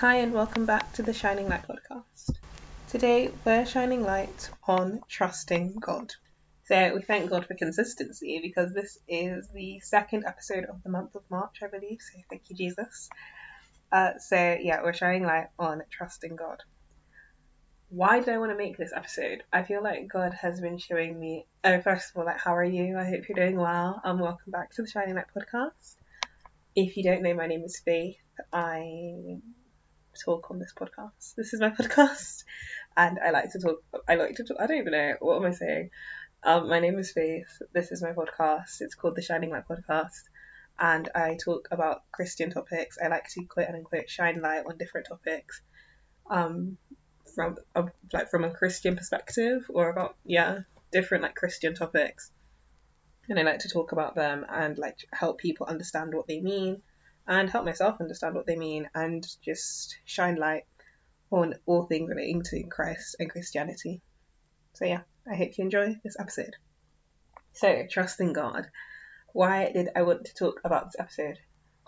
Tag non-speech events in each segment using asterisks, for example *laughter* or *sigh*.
Hi, and welcome back to the Shining Light podcast. Today, we're shining light on trusting God. So, we thank God for consistency because this is the second episode of the month of March, I believe. So, thank you, Jesus. Uh, so, yeah, we're shining light on trusting God. Why do I want to make this episode? I feel like God has been showing me. Oh, first of all, like, how are you? I hope you're doing well. Um, welcome back to the Shining Light podcast. If you don't know, my name is Faith. I talk on this podcast. This is my *laughs* podcast, and I like to talk. I like to talk. I don't even know what am I saying. Um, my name is Faith. This is my podcast. It's called the Shining Light Podcast, and I talk about Christian topics. I like to quote and unquote shine light on different topics, um, from a, like from a Christian perspective or about yeah different like Christian topics, and I like to talk about them and like help people understand what they mean and help myself understand what they mean and just shine light on all things relating to Christ and Christianity. So, yeah, I hope you enjoy this episode. So, trusting God. Why did I want to talk about this episode?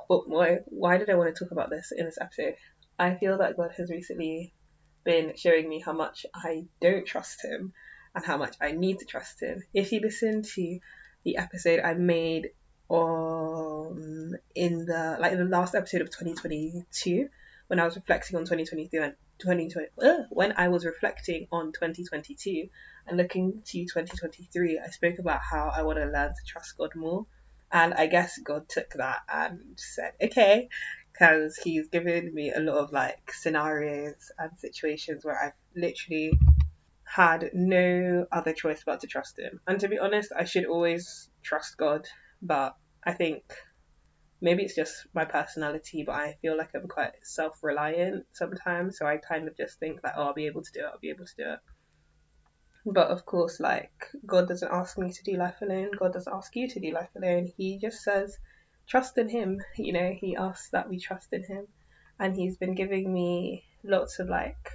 why, why did I want to talk about this in this episode? I feel that God has recently been showing me how much I don't trust Him and how much I need to trust Him. If you listen to the episode I made um in the like the last episode of 2022 when I was reflecting on 2023 and 2020 uh, when I was reflecting on 2022 and looking to 2023 I spoke about how I want to learn to trust God more. And I guess God took that and said okay because he's given me a lot of like scenarios and situations where I've literally had no other choice but to trust him. And to be honest I should always trust God but I think maybe it's just my personality, but I feel like I'm quite self reliant sometimes. So I kind of just think that, oh, I'll be able to do it, I'll be able to do it. But of course, like, God doesn't ask me to do life alone. God doesn't ask you to do life alone. He just says, trust in Him. *laughs* You know, He asks that we trust in Him. And He's been giving me lots of, like,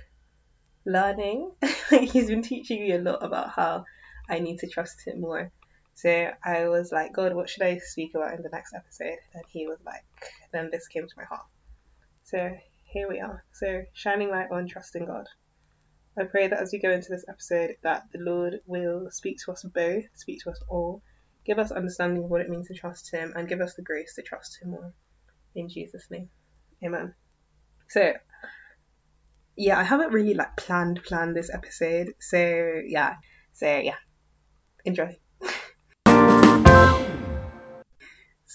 learning. *laughs* he's been teaching me a lot about how I need to trust Him more. So I was like, God, what should I speak about in the next episode? And he was like, then this came to my heart. So here we are. So shining light on trusting God. I pray that as we go into this episode, that the Lord will speak to us both, speak to us all, give us understanding of what it means to trust Him, and give us the grace to trust Him more. In Jesus' name, Amen. So, yeah, I haven't really like planned planned this episode, so yeah, so yeah, enjoy.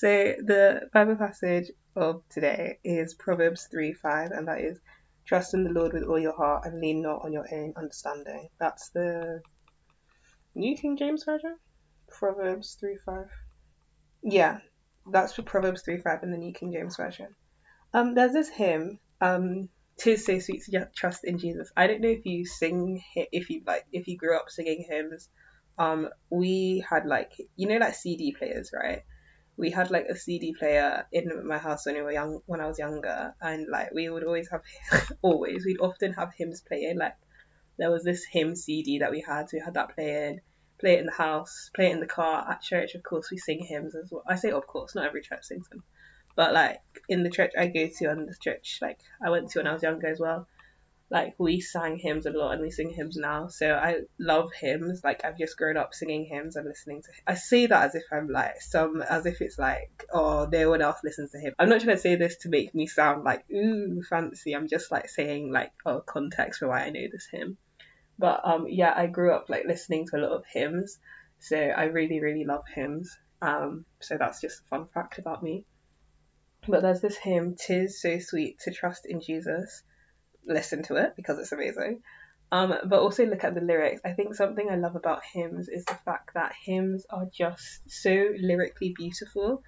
So the Bible passage of today is Proverbs 3 5, and that is trust in the Lord with all your heart and lean not on your own understanding. That's the New King James Version? Proverbs 3 5. Yeah, that's for Proverbs 3 5 in the New King James Version. Um, there's this hymn, um, "Tis so sweet to trust in Jesus." I don't know if you sing, if you like, if you grew up singing hymns. Um, we had like, you know, like CD players, right? We had like a CD player in my house when we were young when I was younger and like we would always have *laughs* always we'd often have hymns playing like there was this hymn CD that we had so we had that playing play it in the house play it in the car at church of course we sing hymns as well. I say of course not every church sings them but like in the church I go to and the church like I went to when I was younger as well like we sang hymns a lot and we sing hymns now so i love hymns. Like i've just grown up singing hymns and listening to i say that as if i'm like some as if it's like oh no one else listens to him. I'm not trying to say this to make me sound like ooh fancy. I'm just like saying like oh context for why i know this hymn. But um yeah i grew up like listening to a lot of hymns so i really really love hymns. Um so that's just a fun fact about me. But there's this hymn tis so sweet to trust in jesus listen to it because it's amazing. Um, but also look at the lyrics. I think something I love about hymns is the fact that hymns are just so lyrically beautiful.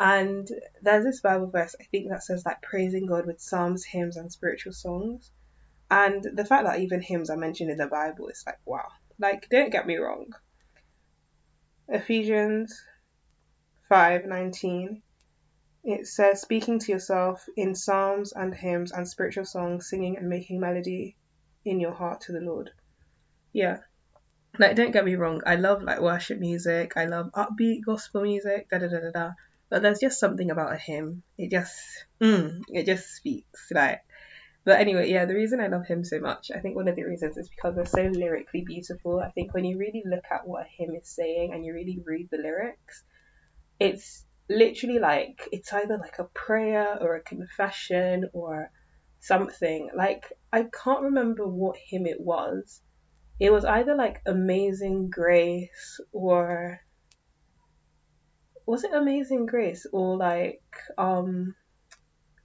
And there's this Bible verse I think that says like praising God with psalms, hymns, and spiritual songs. And the fact that even hymns are mentioned in the Bible is like wow. Like don't get me wrong. Ephesians 5:19 it says speaking to yourself in psalms and hymns and spiritual songs, singing and making melody in your heart to the Lord. Yeah. Like, don't get me wrong, I love like worship music, I love upbeat gospel music, da da da da da. But there's just something about a hymn. It just, mm, it just speaks. Like, but anyway, yeah, the reason I love him so much, I think one of the reasons is because they're so lyrically beautiful. I think when you really look at what a hymn is saying and you really read the lyrics, it's literally like it's either like a prayer or a confession or something. Like I can't remember what hymn it was. It was either like Amazing Grace or was it Amazing Grace or like um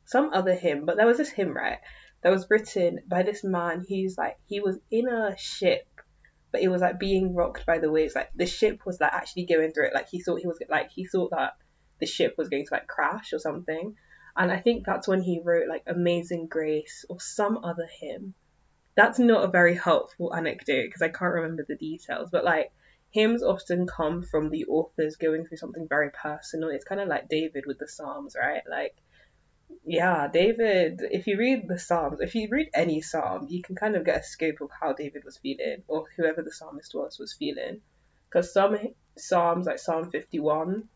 some other hymn, but there was this hymn, right? that was written by this man. He's like he was in a ship, but it was like being rocked by the waves. Like the ship was like actually going through it. Like he thought he was like he thought that the ship was going to like crash or something. And I think that's when he wrote like Amazing Grace or some other hymn. That's not a very helpful anecdote because I can't remember the details, but like hymns often come from the authors going through something very personal. It's kind of like David with the Psalms, right? Like yeah, David, if you read the Psalms, if you read any Psalm, you can kind of get a scope of how David was feeling, or whoever the psalmist was, was feeling. Because some Psalms, like Psalm 51,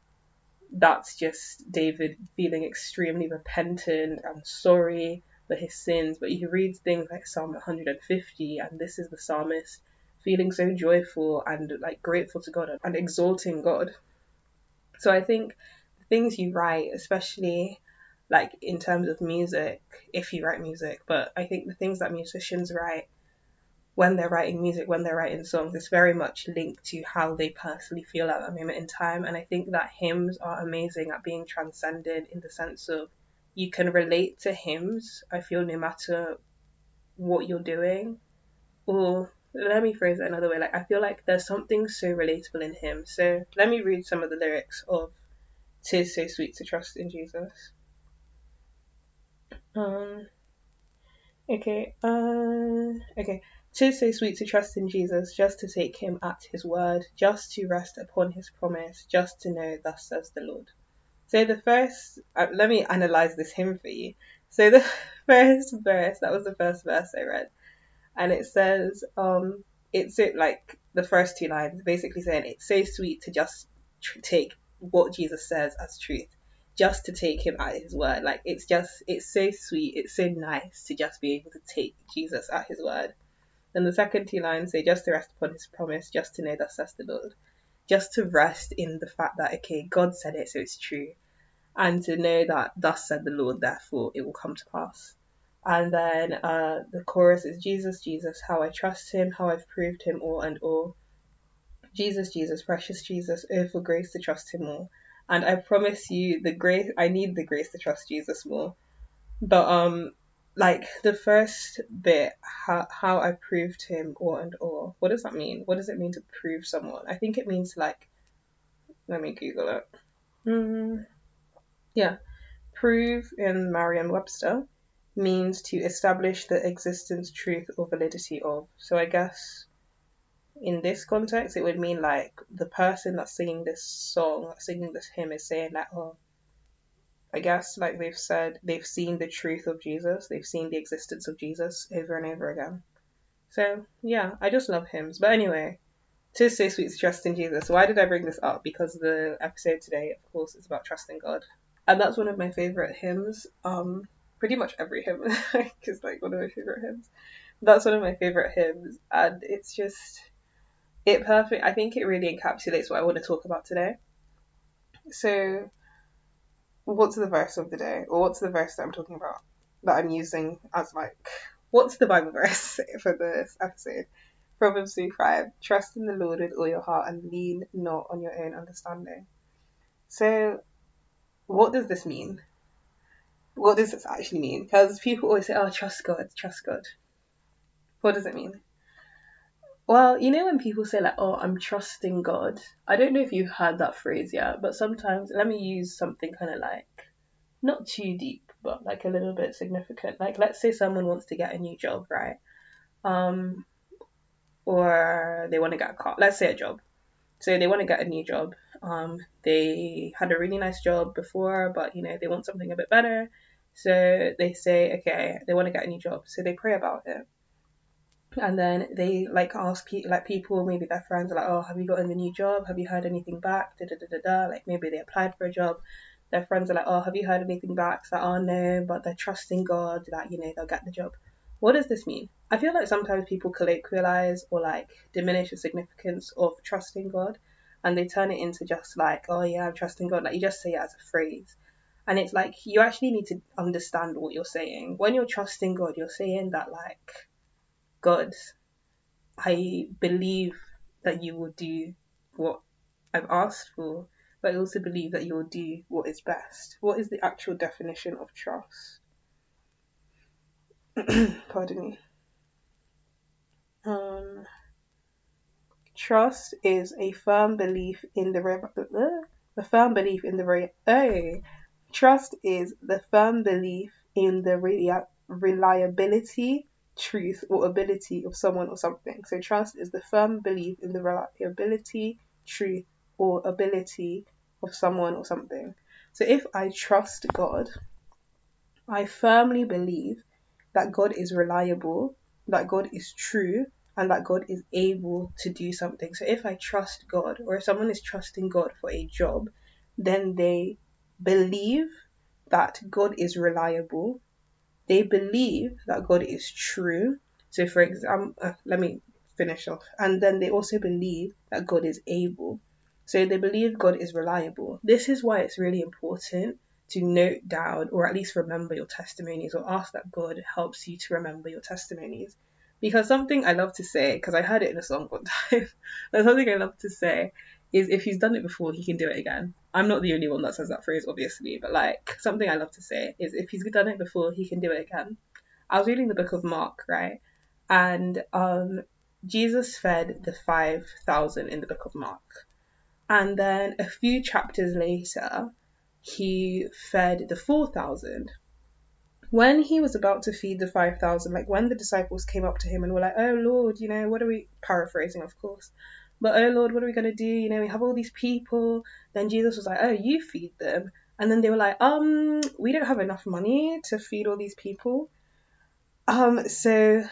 that's just David feeling extremely repentant and sorry for his sins. But you read things like Psalm 150, and this is the psalmist feeling so joyful and like grateful to God and exalting God. So I think the things you write, especially like in terms of music, if you write music, but I think the things that musicians write when they're writing music, when they're writing songs, it's very much linked to how they personally feel at that moment in time. And I think that hymns are amazing at being transcended in the sense of you can relate to hymns, I feel, no matter what you're doing. Or let me phrase it another way, like I feel like there's something so relatable in hymns. So let me read some of the lyrics of Tis So Sweet to Trust in Jesus. Um. Okay. Uh. Okay. Tis so sweet to trust in Jesus, just to take him at his word, just to rest upon his promise, just to know, thus says the Lord. So the first, uh, let me analyze this hymn for you. So the *laughs* first verse, that was the first verse I read, and it says, um, it's it like the first two lines, basically saying it's so sweet to just tr- take what Jesus says as truth just to take him at his word. Like it's just it's so sweet, it's so nice to just be able to take Jesus at his word. And the second two lines say just to rest upon his promise, just to know that says the Lord. Just to rest in the fact that okay, God said it, so it's true. And to know that thus said the Lord, therefore it will come to pass. And then uh, the chorus is Jesus, Jesus, how I trust him, how I've proved him all and all. Jesus, Jesus, precious Jesus, oh for grace to trust him all and I promise you the grace I need the grace to trust Jesus more. But um like the first bit how how I proved him all and all. What does that mean? What does it mean to prove someone? I think it means like let me Google it. Mm, yeah. Prove in Merriam Webster means to establish the existence, truth, or validity of. So I guess in this context, it would mean like the person that's singing this song, singing this hymn, is saying that, oh, I guess like they've said, they've seen the truth of Jesus, they've seen the existence of Jesus over and over again. So yeah, I just love hymns. But anyway, tis so sweet to trust in Jesus. Why did I bring this up? Because the episode today, of course, is about trusting God, and that's one of my favorite hymns. Um, pretty much every hymn *laughs* is like one of my favorite hymns. That's one of my favorite hymns, and it's just it perfect I think it really encapsulates what I want to talk about today. So what's the verse of the day? Or what's the verse that I'm talking about that I'm using as like what's the Bible verse *laughs* for this episode? Proverbs 3 5. Trust in the Lord with all your heart and lean not on your own understanding. So what does this mean? What does this actually mean? Because people always say, Oh, trust God, trust God. What does it mean? Well, you know when people say like, "Oh, I'm trusting God." I don't know if you've heard that phrase yet, but sometimes let me use something kind of like not too deep, but like a little bit significant. Like let's say someone wants to get a new job, right? Um or they want to get a car. Let's say a job. So they want to get a new job. Um they had a really nice job before, but you know, they want something a bit better. So they say, okay, they want to get a new job. So they pray about it and then they like ask pe- like people maybe their friends are like oh have you gotten the new job have you heard anything back da da da da da like maybe they applied for a job their friends are like, oh, have you heard anything back? It's like, oh no, but they're trusting God that you know they'll get the job. What does this mean? I feel like sometimes people colloquialize or like diminish the significance of trusting God, and they turn it into just like, oh yeah, I'm trusting God. Like you just say it as a phrase. And it's like you actually need to understand what you're saying. When you're trusting God, you're saying that like, God, I believe that you will do what I've asked for, but I also believe that you will do what is best. What is the actual definition of trust? *clears throat* Pardon me. Um, trust is a firm belief in the re- the firm belief in the re- hey. Trust is the firm belief in the re- reliability truth or ability of someone or something. So trust is the firm belief in the reliability, truth, or ability of someone or something. So if I trust God, I firmly believe that God is reliable, that God is true, and that God is able to do something. So if I trust God, or if someone is trusting God for a job, then they believe that God is reliable, they believe that God is true. So, for example, uh, let me finish off. And then they also believe that God is able. So, they believe God is reliable. This is why it's really important to note down or at least remember your testimonies or ask that God helps you to remember your testimonies. Because something I love to say, because I heard it in a song one *laughs* time, there's something I love to say is if he's done it before, he can do it again. I'm not the only one that says that phrase, obviously, but like something I love to say is if he's done it before, he can do it again. I was reading the book of Mark, right? And um, Jesus fed the 5,000 in the book of Mark. And then a few chapters later, he fed the 4,000. When he was about to feed the 5,000, like when the disciples came up to him and were like, Oh Lord, you know, what are we, paraphrasing of course, but oh Lord, what are we going to do? You know, we have all these people. Then Jesus was like, oh, you feed them. And then they were like, um, we don't have enough money to feed all these people. Um, so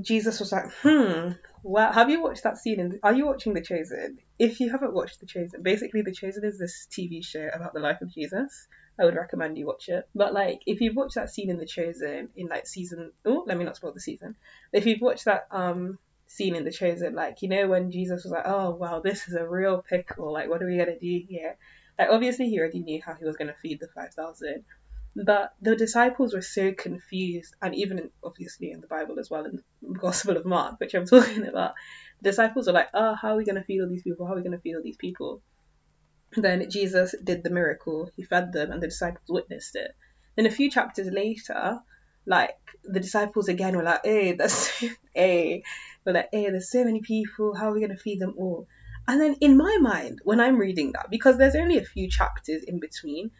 Jesus was like, hmm, well, have you watched that scene? In, are you watching The Chosen? If you haven't watched The Chosen, basically The Chosen is this TV show about the life of Jesus. I would recommend you watch it. But like, if you've watched that scene in The Chosen in like season, oh, let me not spoil the season. If you've watched that um scene in The Chosen, like, you know, when Jesus was like, oh, wow, this is a real pickle. Like, what are we going to do here? Like, obviously, he already knew how he was going to feed the 5,000. But the disciples were so confused, and even obviously in the Bible as well, in the Gospel of Mark, which I'm *laughs* talking about, the disciples were like, oh, how are we going to feed all these people? How are we going to feed all these people? Then Jesus did the miracle, he fed them, and the disciples witnessed it. Then a few chapters later, like the disciples again were like, hey, that's *laughs* hey, we're like, hey, there's so many people, how are we gonna feed them all? And then in my mind, when I'm reading that, because there's only a few chapters in between,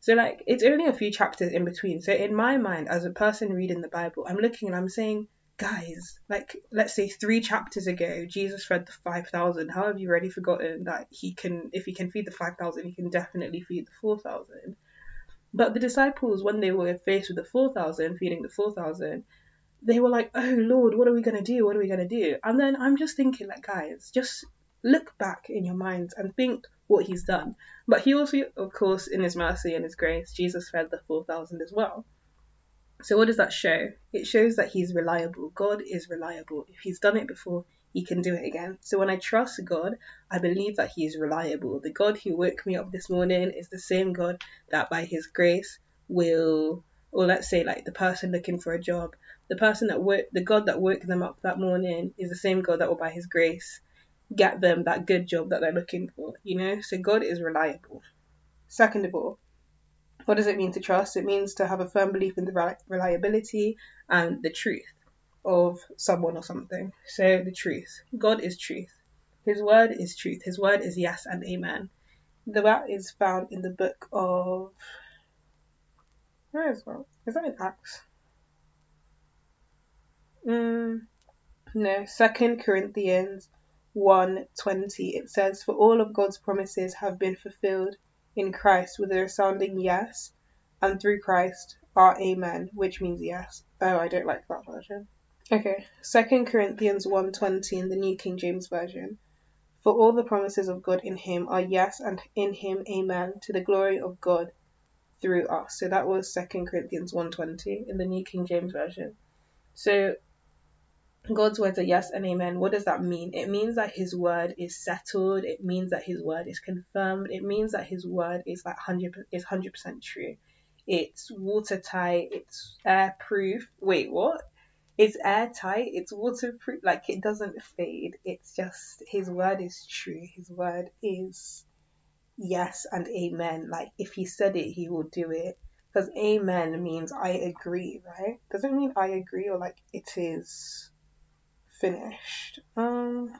so like it's only a few chapters in between. So in my mind, as a person reading the Bible, I'm looking and I'm saying, guys, like let's say three chapters ago, Jesus fed the five thousand. How have you already forgotten that he can, if he can feed the five thousand, he can definitely feed the four thousand? But the disciples, when they were faced with the 4,000, feeding the 4,000, they were like, oh Lord, what are we going to do? What are we going to do? And then I'm just thinking, like, guys, just look back in your minds and think what he's done. But he also, of course, in his mercy and his grace, Jesus fed the 4,000 as well. So what does that show? It shows that he's reliable. God is reliable. If he's done it before, he can do it again. So when I trust God, I believe that he is reliable. The God who woke me up this morning is the same God that by his grace will or let's say like the person looking for a job, the person that work the God that woke them up that morning is the same God that will by his grace get them that good job that they're looking for, you know? So God is reliable. Second of all, what does it mean to trust? It means to have a firm belief in the reliability and the truth of someone or something. So the truth. God is truth. His word is truth. His word is yes and amen. The That is found in the book of where is that? Is that in Acts? Mm, no, Second Corinthians 1.20. It says, For all of God's promises have been fulfilled in Christ with a resounding yes, and through Christ our amen, which means yes. Oh, I don't like that version. Okay, Second Corinthians 1.20 in the New King James Version. For all the promises of God in him are yes, and in him amen, to the glory of God through us. So that was 2 Corinthians 1.20 in the New King James Version. So God's words are yes and amen. What does that mean? It means that his word is settled. It means that his word is confirmed. It means that his word is like 100 is 100% true. It's watertight, it's airproof. Wait, what? It's airtight, it's waterproof, like it doesn't fade. It's just his word is true. His word is yes and amen. Like if he said it, he will do it. Because amen means I agree, right? Doesn't mean I agree or like it is finished. Um,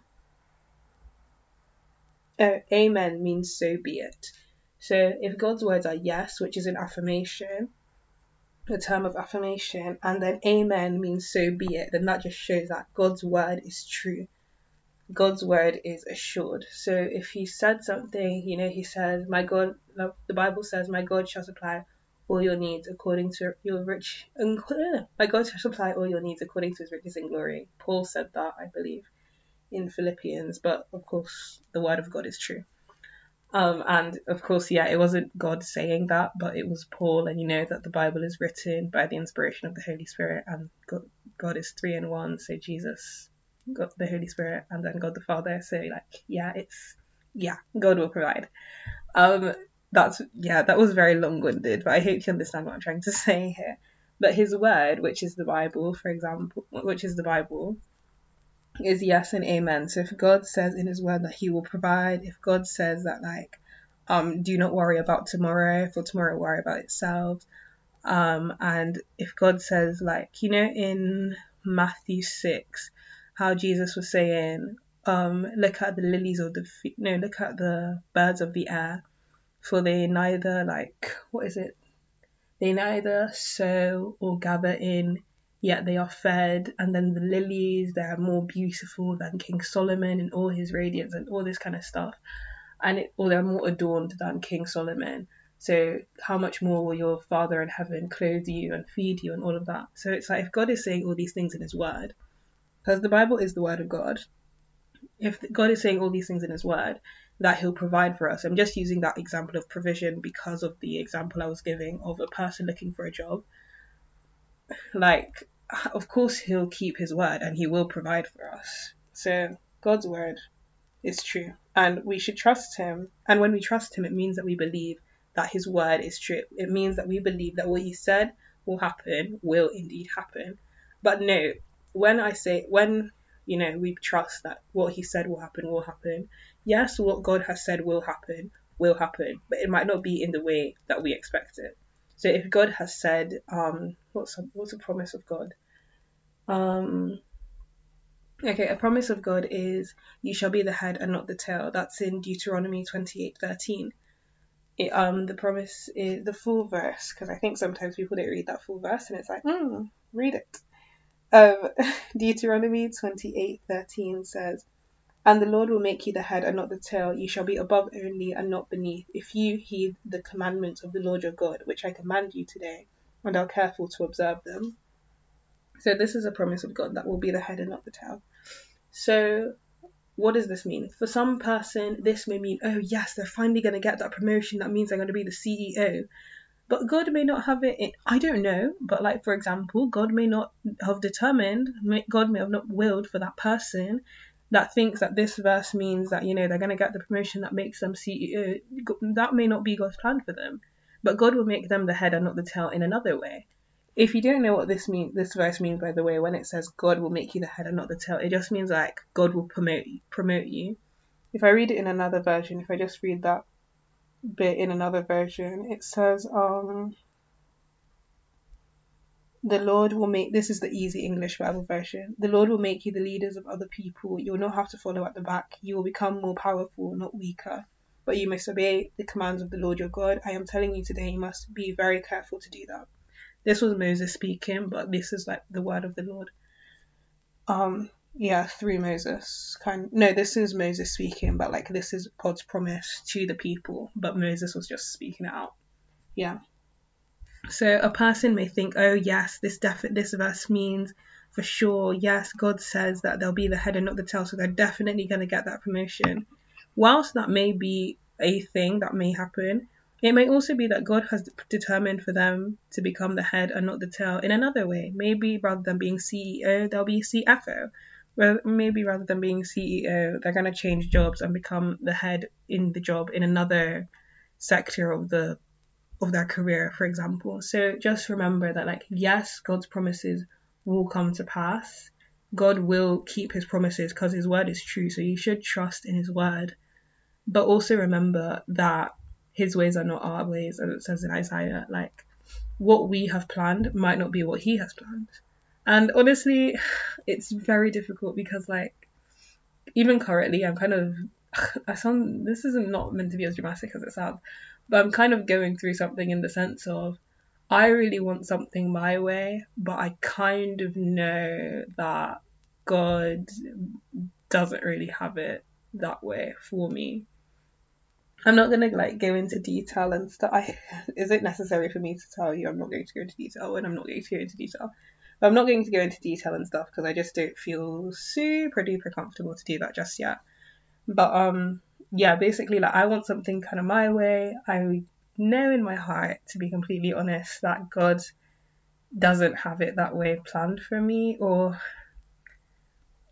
uh, amen means so be it. So if God's words are yes, which is an affirmation, a term of affirmation, and then amen means so be it, then that just shows that God's word is true. God's word is assured. So if he said something, you know, he says, My God, the Bible says, My God shall supply all your needs according to your rich and *laughs* my God shall supply all your needs according to his riches and glory. Paul said that, I believe, in Philippians, but of course the word of God is true. Um, and of course, yeah, it wasn't God saying that, but it was Paul, and you know that the Bible is written by the inspiration of the Holy Spirit, and God, God is three in one, so Jesus, God the Holy Spirit, and then God the Father. So like, yeah, it's yeah, God will provide. Um, that's yeah, that was very long-winded, but I hope you understand what I'm trying to *laughs* say here. But his word, which is the Bible, for example, which is the Bible, is yes and amen. So if God says in his word that he will provide, if God says that like um do not worry about tomorrow, for tomorrow worry about itself. Um and if God says like, you know, in Matthew six, how Jesus was saying, um, look at the lilies of the no, look at the birds of the air for they neither like what is it? They neither sow or gather in, yet they are fed, and then the lilies they are more beautiful than King Solomon in all his radiance and all this kind of stuff, and it, or they're more adorned than King Solomon. So how much more will your Father in heaven clothe you and feed you and all of that? So it's like if God is saying all these things in His Word, because the Bible is the Word of God. If God is saying all these things in His Word, that he'll provide for us. I'm just using that example of provision because of the example I was giving of a person looking for a job. Like, of course, he'll keep his word and he will provide for us. So, God's word is true and we should trust him. And when we trust him, it means that we believe that his word is true. It means that we believe that what he said will happen, will indeed happen. But no, when I say, when you know, we trust that what he said will happen will happen. Yes, what God has said will happen will happen, but it might not be in the way that we expect it. So if God has said, um, what's a, what's a promise of God? Um, okay, a promise of God is you shall be the head and not the tail. That's in Deuteronomy twenty eight thirteen. It, um, the promise is the full verse because I think sometimes people don't read that full verse and it's like, hmm, read it. Um, *laughs* Deuteronomy 28:13 says, "And the Lord will make you the head and not the tail; you shall be above only and not beneath, if you heed the commandments of the Lord your God, which I command you today, and are careful to observe them." So this is a promise of God that will be the head and not the tail. So what does this mean? For some person, this may mean, oh yes, they're finally going to get that promotion. That means they're going to be the CEO. But God may not have it. I don't know. But like for example, God may not have determined. God may have not willed for that person that thinks that this verse means that you know they're going to get the promotion that makes them CEO. That may not be God's plan for them. But God will make them the head and not the tail in another way. If you don't know what this mean, this verse means, by the way, when it says God will make you the head and not the tail, it just means like God will promote promote you. If I read it in another version, if I just read that bit in another version. It says, um, the Lord will make this is the easy English Bible version. The Lord will make you the leaders of other people. You will not have to follow at the back. You will become more powerful, not weaker. But you must obey the commands of the Lord your God. I am telling you today, you must be very careful to do that. This was Moses speaking, but this is like the word of the Lord. Um, yeah, through Moses. Kind no, this is Moses speaking, but like this is God's promise to the people, but Moses was just speaking it out. Yeah. So a person may think, oh yes, this def- this verse means for sure, yes, God says that they'll be the head and not the tail, so they're definitely going to get that promotion. Whilst that may be a thing that may happen, it may also be that God has determined for them to become the head and not the tail in another way. Maybe rather than being CEO, they'll be CFO. Well, maybe rather than being CEO, they're going to change jobs and become the head in the job in another sector of the of their career, for example. So just remember that, like, yes, God's promises will come to pass. God will keep his promises because his word is true. So you should trust in his word. But also remember that his ways are not our ways, as it says in Isaiah. Like, what we have planned might not be what he has planned. And honestly, *sighs* it's very difficult because, like, even currently, I'm kind of. *sighs* I sound. This isn't not meant to be as dramatic as it sounds, but I'm kind of going through something in the sense of I really want something my way, but I kind of know that God doesn't really have it that way for me. I'm not gonna like go into detail and stuff. *laughs* Is it necessary for me to tell you? I'm not going to go into detail, and I'm not going to go into detail. But I'm not going to go into detail and stuff because I just don't feel super duper comfortable to do that just yet. But um, yeah, basically, like I want something kind of my way. I know in my heart, to be completely honest, that God doesn't have it that way planned for me, or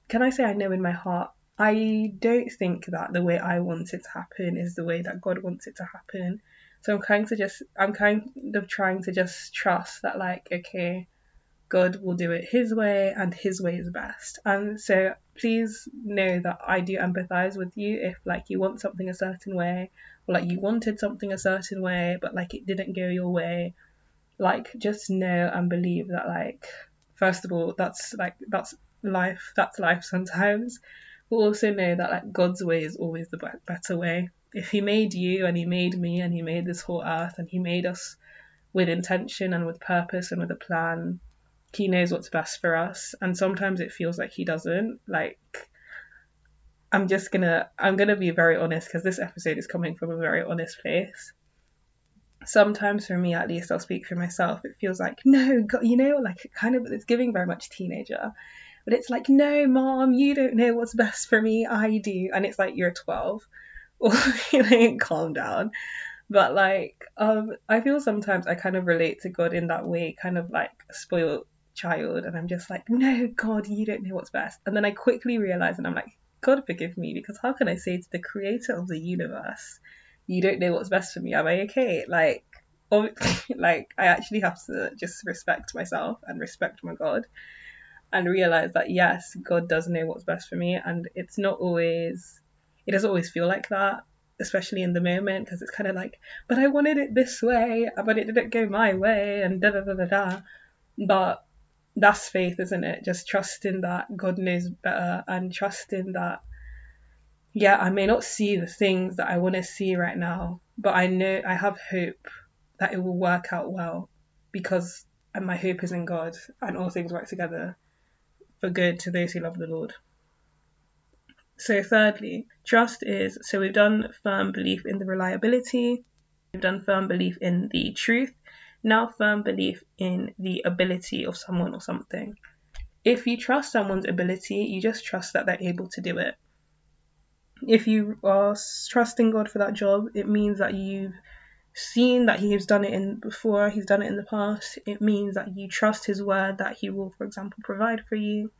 can I say I know in my heart I don't think that the way I want it to happen is the way that God wants it to happen. So I'm kind to just I'm kind of trying to just trust that like okay, God will do it his way and his way is best. And so please know that I do empathize with you if like you want something a certain way or like you wanted something a certain way but like it didn't go your way. Like just know and believe that like first of all that's like that's life that's life sometimes but also know that like God's way is always the better way. If He made you and He made me and He made this whole earth and He made us with intention and with purpose and with a plan, He knows what's best for us. And sometimes it feels like He doesn't. Like I'm just gonna I'm gonna be very honest because this episode is coming from a very honest place. Sometimes for me at least I'll speak for myself. It feels like no, God, you know, like kind of it's giving very much teenager but it's like, no, mom, you don't know what's best for me. I do. And it's like, you're 12. *laughs* Or, calm down. But like, um, I feel sometimes I kind of relate to God in that way, kind of like spoiled child. And I'm just like, no, God, you don't know what's best. And then I quickly realize, and I'm like, God forgive me, because how can I say to the creator of the universe, you don't know what's best for me? Am I okay? Like, *laughs* like I actually have to just respect myself and respect my God and realize that yes, God does know what's best for me, and it's not always, it doesn't always feel like that, especially in the moment, because it's kind of like, but I wanted it this way, but it didn't go my way, and da da da da da. But that's faith, isn't it? Just trusting that God knows better and trusting that, yeah, I may not see the things that I want to see right now, but I know I have hope that it will work out well because and my hope is in God and all things work together for good to those who love the Lord. So, thirdly, trust is so we've done firm belief in the reliability, we've done firm belief in the truth, now firm belief in the ability of someone or something. If you trust someone's ability, you just trust that they're able to do it. If you are trusting God for that job, it means that you've seen that he has done it in before, he's done it in the past, it means that you trust his word that he will, for example, provide for you.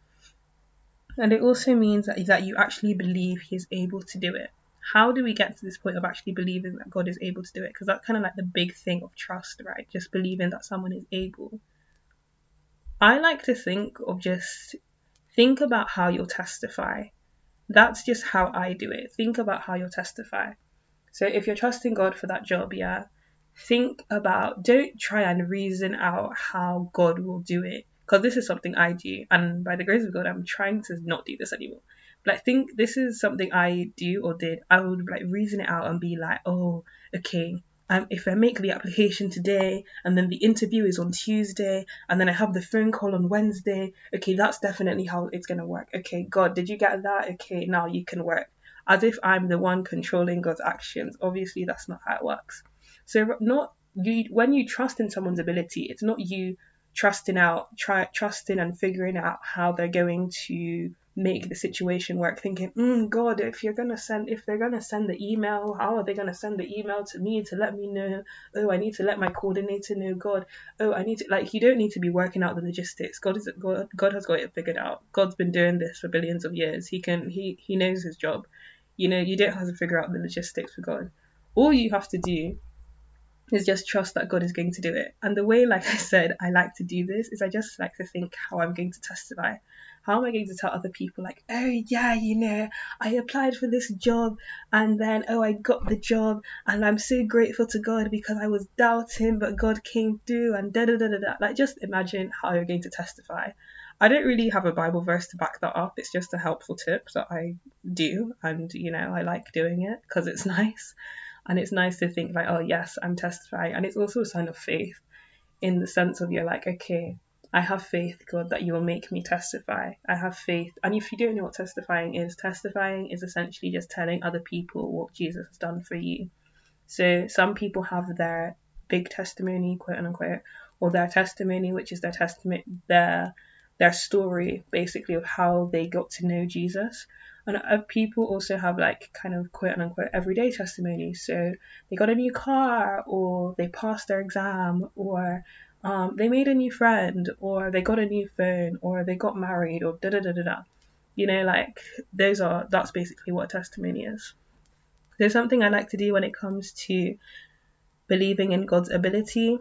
And it also means that, that you actually believe he is able to do it. How do we get to this point of actually believing that God is able to do it? Because that's kind of like the big thing of trust, right? Just believing that someone is able. I like to think of just think about how you'll testify. That's just how I do it. Think about how you'll testify. So if you're trusting God for that job, yeah, think about, don't try and reason out how God will do it. Because this is something I do, and by the grace of God, I'm trying to not do this anymore. I think this is something I do or did. I would like reason it out and be like, oh, okay, um, if I make the application today and then the interview is on Tuesday and then I have the phone call on Wednesday, okay, that's definitely how it's gonna work. Okay, God, did you get that? Okay, now you can work as if I'm the one controlling God's actions. Obviously, that's not how it works. So, not you when you trust in someone's ability, it's not you trusting out, try trusting and figuring out how they're going to make the situation work thinking mm, god if you're gonna send if they're gonna send the email how are they gonna send the email to me to let me know? Oh i need to let my coordinator know god. Oh i need to like you don't need to be working out the logistics. God is god, god has got it figured out. God's been doing this for billions of years. He can he he knows his job. You know you don't have to figure out the logistics for god. All you have to do is just trust that God is going to do it. And the way, like I said, I like to do this is I just like to think how I'm going to testify. How am I going to tell other people, like, oh, yeah, you know, I applied for this job and then, oh, I got the job and I'm so grateful to God because I was doubting, but God came through and da da da da da. Like, just imagine how you're going to testify. I don't really have a Bible verse to back that up. It's just a helpful tip that I do. And, you know, I like doing it because it's *laughs* nice and it's nice to think like oh yes i'm testifying. And it's also a sign of faith in the sense of you're like okay i have faith god that you will make me testify. I have faith. And if you don't know what testifying is testifying is essentially just telling other people what jesus has done for you. So some people have their big testimony quote unquote or their testimony which is their testimony their their story basically of how they got to know jesus and uh, people also have like kind of quote unquote everyday testimonies. So they got a new car, or they passed their exam, or um, they made a new friend, or they got a new phone, or they got married, or da da da da da. You know, like those are that's basically what testimony is. There's something I like to do when it comes to believing in God's ability.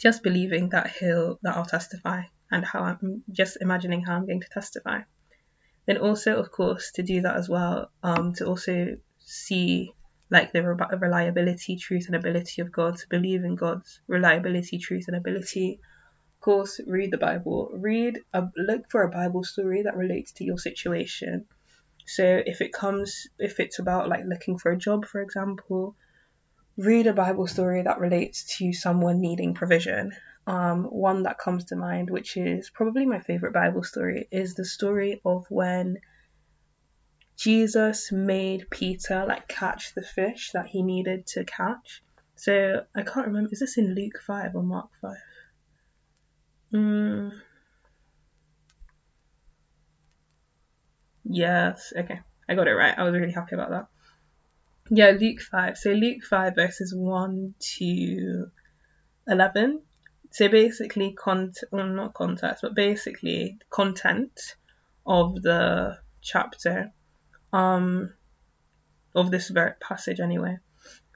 Just believing that He'll that I'll testify and how I'm just imagining how I'm going to testify. Then also, of course, to do that as well, um, to also see like the re- reliability, truth, and ability of God, to believe in God's reliability, truth, and ability. Of course, read the Bible. Read, a, look for a Bible story that relates to your situation. So if it comes, if it's about like looking for a job, for example, read a Bible story that relates to someone needing provision um, one that comes to mind, which is probably my favorite Bible story, is the story of when Jesus made Peter like catch the fish that he needed to catch. So I can't remember, is this in Luke 5 or Mark 5? Mm. Yes, okay, I got it right. I was really happy about that. Yeah, Luke 5. So Luke 5 verses 1 to 11 so basically, cont well, not context, but basically content of the chapter, um, of this passage anyway.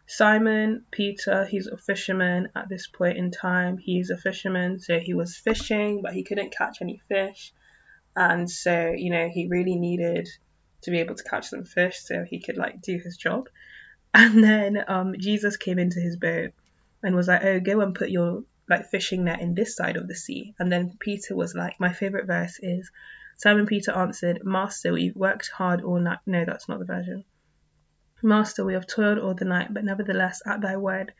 Simon Peter, he's a fisherman at this point in time. He's a fisherman, so he was fishing, but he couldn't catch any fish, and so you know he really needed to be able to catch some fish so he could like do his job. And then um, Jesus came into his boat and was like, "Oh, go and put your like fishing net in this side of the sea. And then Peter was like, my favorite verse is Simon Peter answered, Master, we've worked hard all night. No, that's not the version. Master, we have toiled all the night, but nevertheless, at thy word,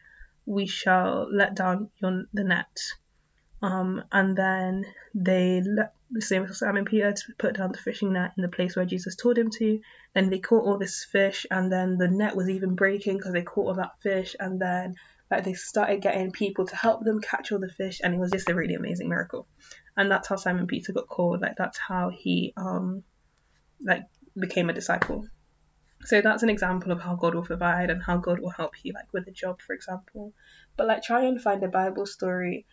we shall let down your, the net. Um, and then they let the same Simon Peter to put down the fishing net in the place where Jesus told him to. Then they caught all this fish, and then the net was even breaking because they caught all that fish. And then like they started getting people to help them catch all the fish, and it was just a really amazing miracle. And that's how Simon Peter got called. Like that's how he um like became a disciple. So that's an example of how God will provide and how God will help you, like with a job, for example. But like try and find a Bible story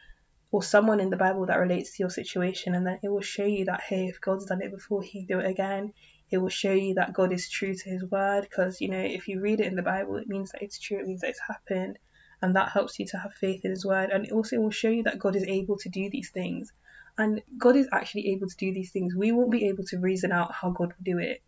or someone in the Bible that relates to your situation, and then it will show you that hey, if God's done it before, He do it again. It will show you that God is true to His word, because you know if you read it in the Bible, it means that it's true. It means that it's happened and that helps you to have faith in his word. And also it will show you that God is able to do these things. And God is actually able to do these things. We won't be able to reason out how God will do it.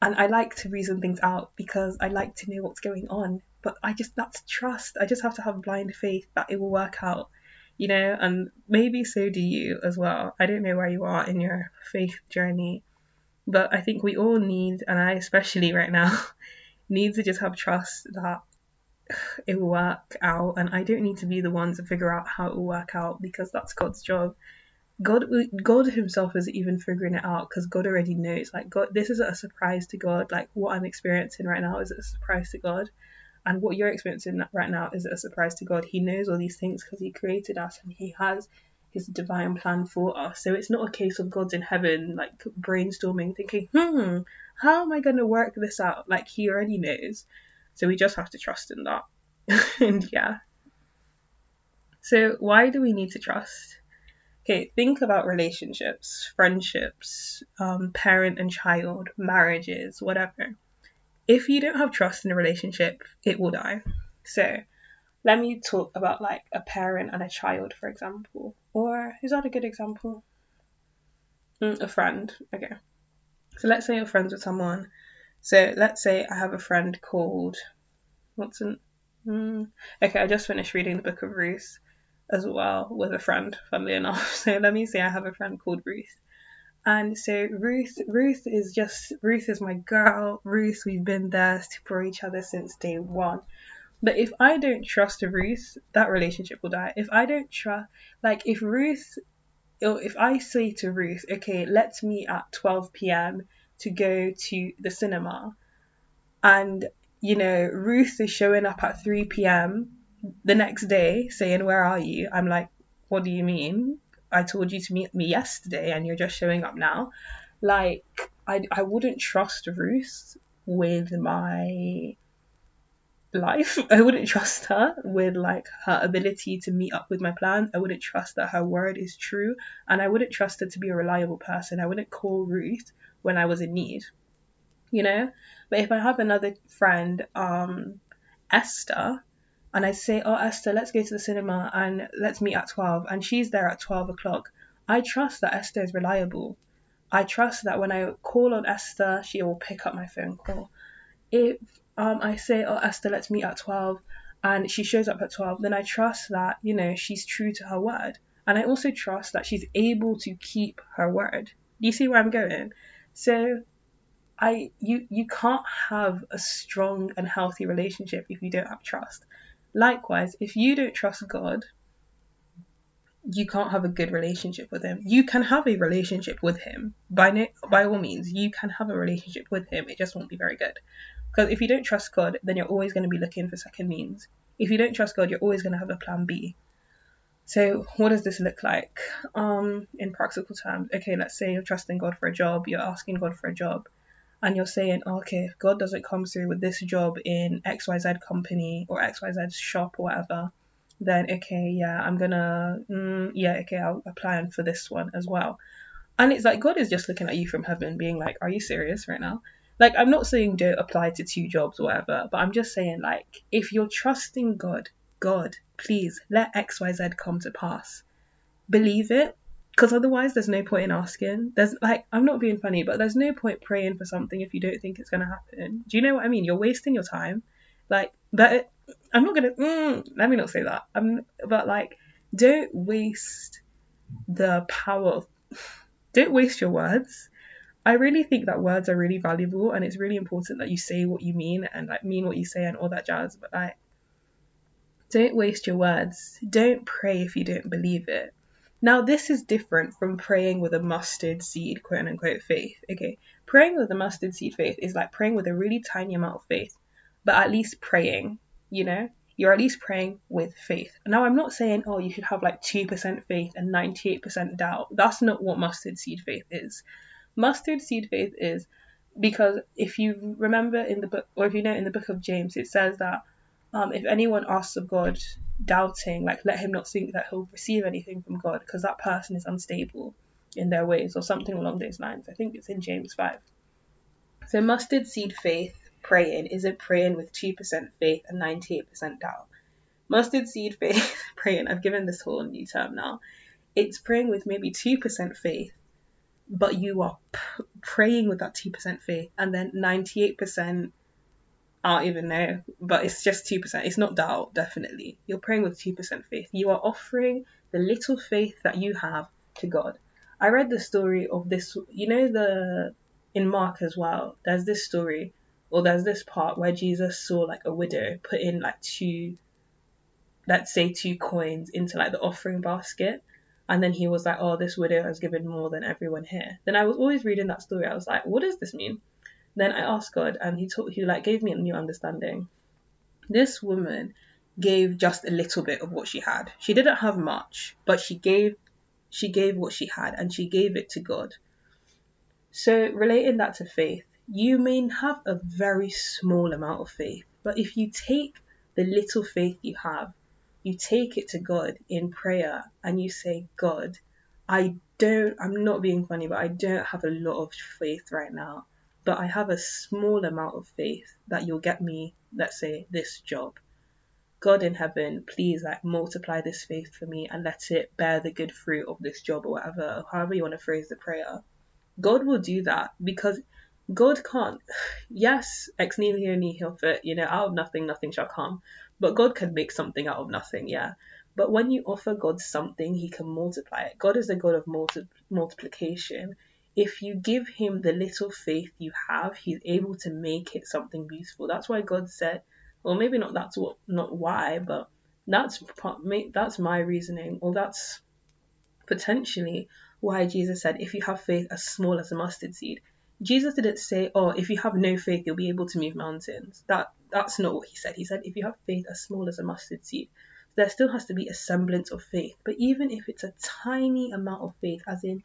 And I like to reason things out because I like to know what's going on. But I just that's trust. I just have to have blind faith that it will work out you know and maybe so do you as well. I don't know where you are in your faith journey but I think we all need and I especially right now *laughs* need to just have trust that it will work out and I don't need to be the one to figure out how it will work out because that's God's job. God God himself is even figuring it out because God already knows like God this isn't a surprise to God like what I'm experiencing right now is a surprise to God and what you're experiencing right now is a surprise to God he knows all these things because he created us and he has his divine plan for us. So it's not a case of God's in heaven like brainstorming, thinking, hmm, how am I going to work this out? Like he already knows. So we just have to trust in that. *laughs* and yeah. So why do we need to trust? Okay, think about relationships, friendships, um, parent and child, marriages, whatever. If you don't have trust in a relationship, it will die. So let me talk about like a parent and a child, for example. Or is that a good example? Mm, a friend. Okay. So let's say you're friends with someone. So let's say I have a friend called what's an mm, okay, I just finished reading the book of Ruth as well with a friend, funnily enough. *laughs* So let me say I have a friend called Ruth. And so Ruth Ruth is just Ruth is my girl. Ruth, we've been there for each other since day one. But if I don't trust Ruth, that relationship will die. If I don't trust, like if Ruth, if I say to Ruth, okay, let's meet at 12 p.m. to go to the cinema, and you know Ruth is showing up at 3 p.m. the next day saying, where are you? I'm like, what do you mean? I told you to meet me yesterday and you're just showing up now. Like, I, I wouldn't trust Ruth with my life. *laughs* I wouldn't trust her with like her ability to meet up with my plan. I wouldn't trust that her word is true. And I wouldn't trust her to be a reliable person. I wouldn't call Ruth when I was in need. You know? But if I have another friend, um, Esther, and I say, Oh, Esther, let's go to the cinema and let's meet at 12, and she's there at 12 o'clock, I trust that Esther is reliable. I trust that when I call on Esther, she will pick up my phone call. If um, I say, Oh, Esther, let's meet at 12, and she shows up at 12, then I trust that, you know, she's true to her word. And I also trust that she's able to keep her word. Do you see where I'm going? So I you you can't have a strong and healthy relationship if you don't have trust. Likewise, if you don't trust God, you can't have a good relationship with him. You can have a relationship with him by no, by all means. You can have a relationship with him. It just won't be very good. Because if you don't trust God, then you're always going to be looking for second means. If you don't trust God, you're always going to have a plan B. So what does this look like? Um, in practical terms, okay, let's say you're trusting God for a job, you're asking God for a job and you're saying, oh, okay, if God doesn't come through with this job in XYZ company or XYZ shop or whatever, then okay, yeah, I'm gonna, mm, yeah, okay, I'll apply for this one as well. And it's like God is just looking at you from heaven, being like, are you serious right now? Like, I'm not saying don't apply to two jobs or whatever, but I'm just saying, like, if you're trusting God, God, please let XYZ come to pass. Believe it, because otherwise there's no point in asking. There's like i'm not being funny but there's no point praying for something if you don't think it's going to happen. Do you know what i mean? You're wasting your time. Like but i'm not going to mm, let me not say that. I'm but like don't waste the power of *laughs* don't waste your words. I really think that words are really valuable and it's really important that you say what you mean and like mean what you say and all that jazz but like don't waste your words don't pray if you don't believe it now, this is different from praying with a mustard seed, quote unquote, faith. Okay, praying with a mustard seed faith is like praying with a really tiny amount of faith, but at least praying, you know? You're at least praying with faith. Now, I'm not saying, oh, you should have like 2% faith and 98% doubt. That's not what mustard seed faith is. Mustard seed faith is because if you remember in the book, or if you know in the book of James, it says that um, if anyone asks of God doubting, like let him not think that he'll receive anything from God because that person is unstable in their ways or something along those lines. I think it's in James 5. So mustard seed faith praying isn't praying with 2% faith and 98% doubt. Mustard seed faith *laughs* praying, I've given this whole new term now. It's praying with maybe 2% faith, but you are p- praying with that 2% faith and then 98% Don't even know, but it's just 2%. It's not doubt, definitely. You're praying with 2% faith. You are offering the little faith that you have to God. I read the story of this, you know, the in Mark as well, there's this story, or there's this part where Jesus saw like a widow put in like two, let's say two coins into like the offering basket. And then he was like, oh, this widow has given more than everyone here. Then I was always reading that story. I was like, what does this mean? Then I asked God, and He taught, He like gave me a new understanding. This woman gave just a little bit of what she had. She didn't have much, but she gave She gave what she had and she gave it to God. So, relating that to faith, you may have a very small amount of faith, but if you take the little faith you have, you take it to God in prayer and you say, God, I don't, I'm not being funny, but I don't have a lot of faith right now, but I have a small amount of faith that you'll get me, let's say, this job. God in heaven, please like multiply this faith for me and let it bear the good fruit of this job or whatever, or however you want to phrase the prayer. God will do that because God can't. *sighs* Yes, ex nihilo nihil fit, you know, out of nothing, nothing shall come. But God can make something out of nothing, yeah. But when you offer God something, He can multiply it. God is a God of multi- multiplication. If you give Him the little faith you have, He's able to make it something beautiful. That's why God said, well, maybe not that's what not why, but that's that's my reasoning, or that's potentially why Jesus said, if you have faith as small as a mustard seed. Jesus didn't say, oh, if you have no faith, you'll be able to move mountains. That that's not what he said. He said, if you have faith as small as a mustard seed, there still has to be a semblance of faith. But even if it's a tiny amount of faith, as in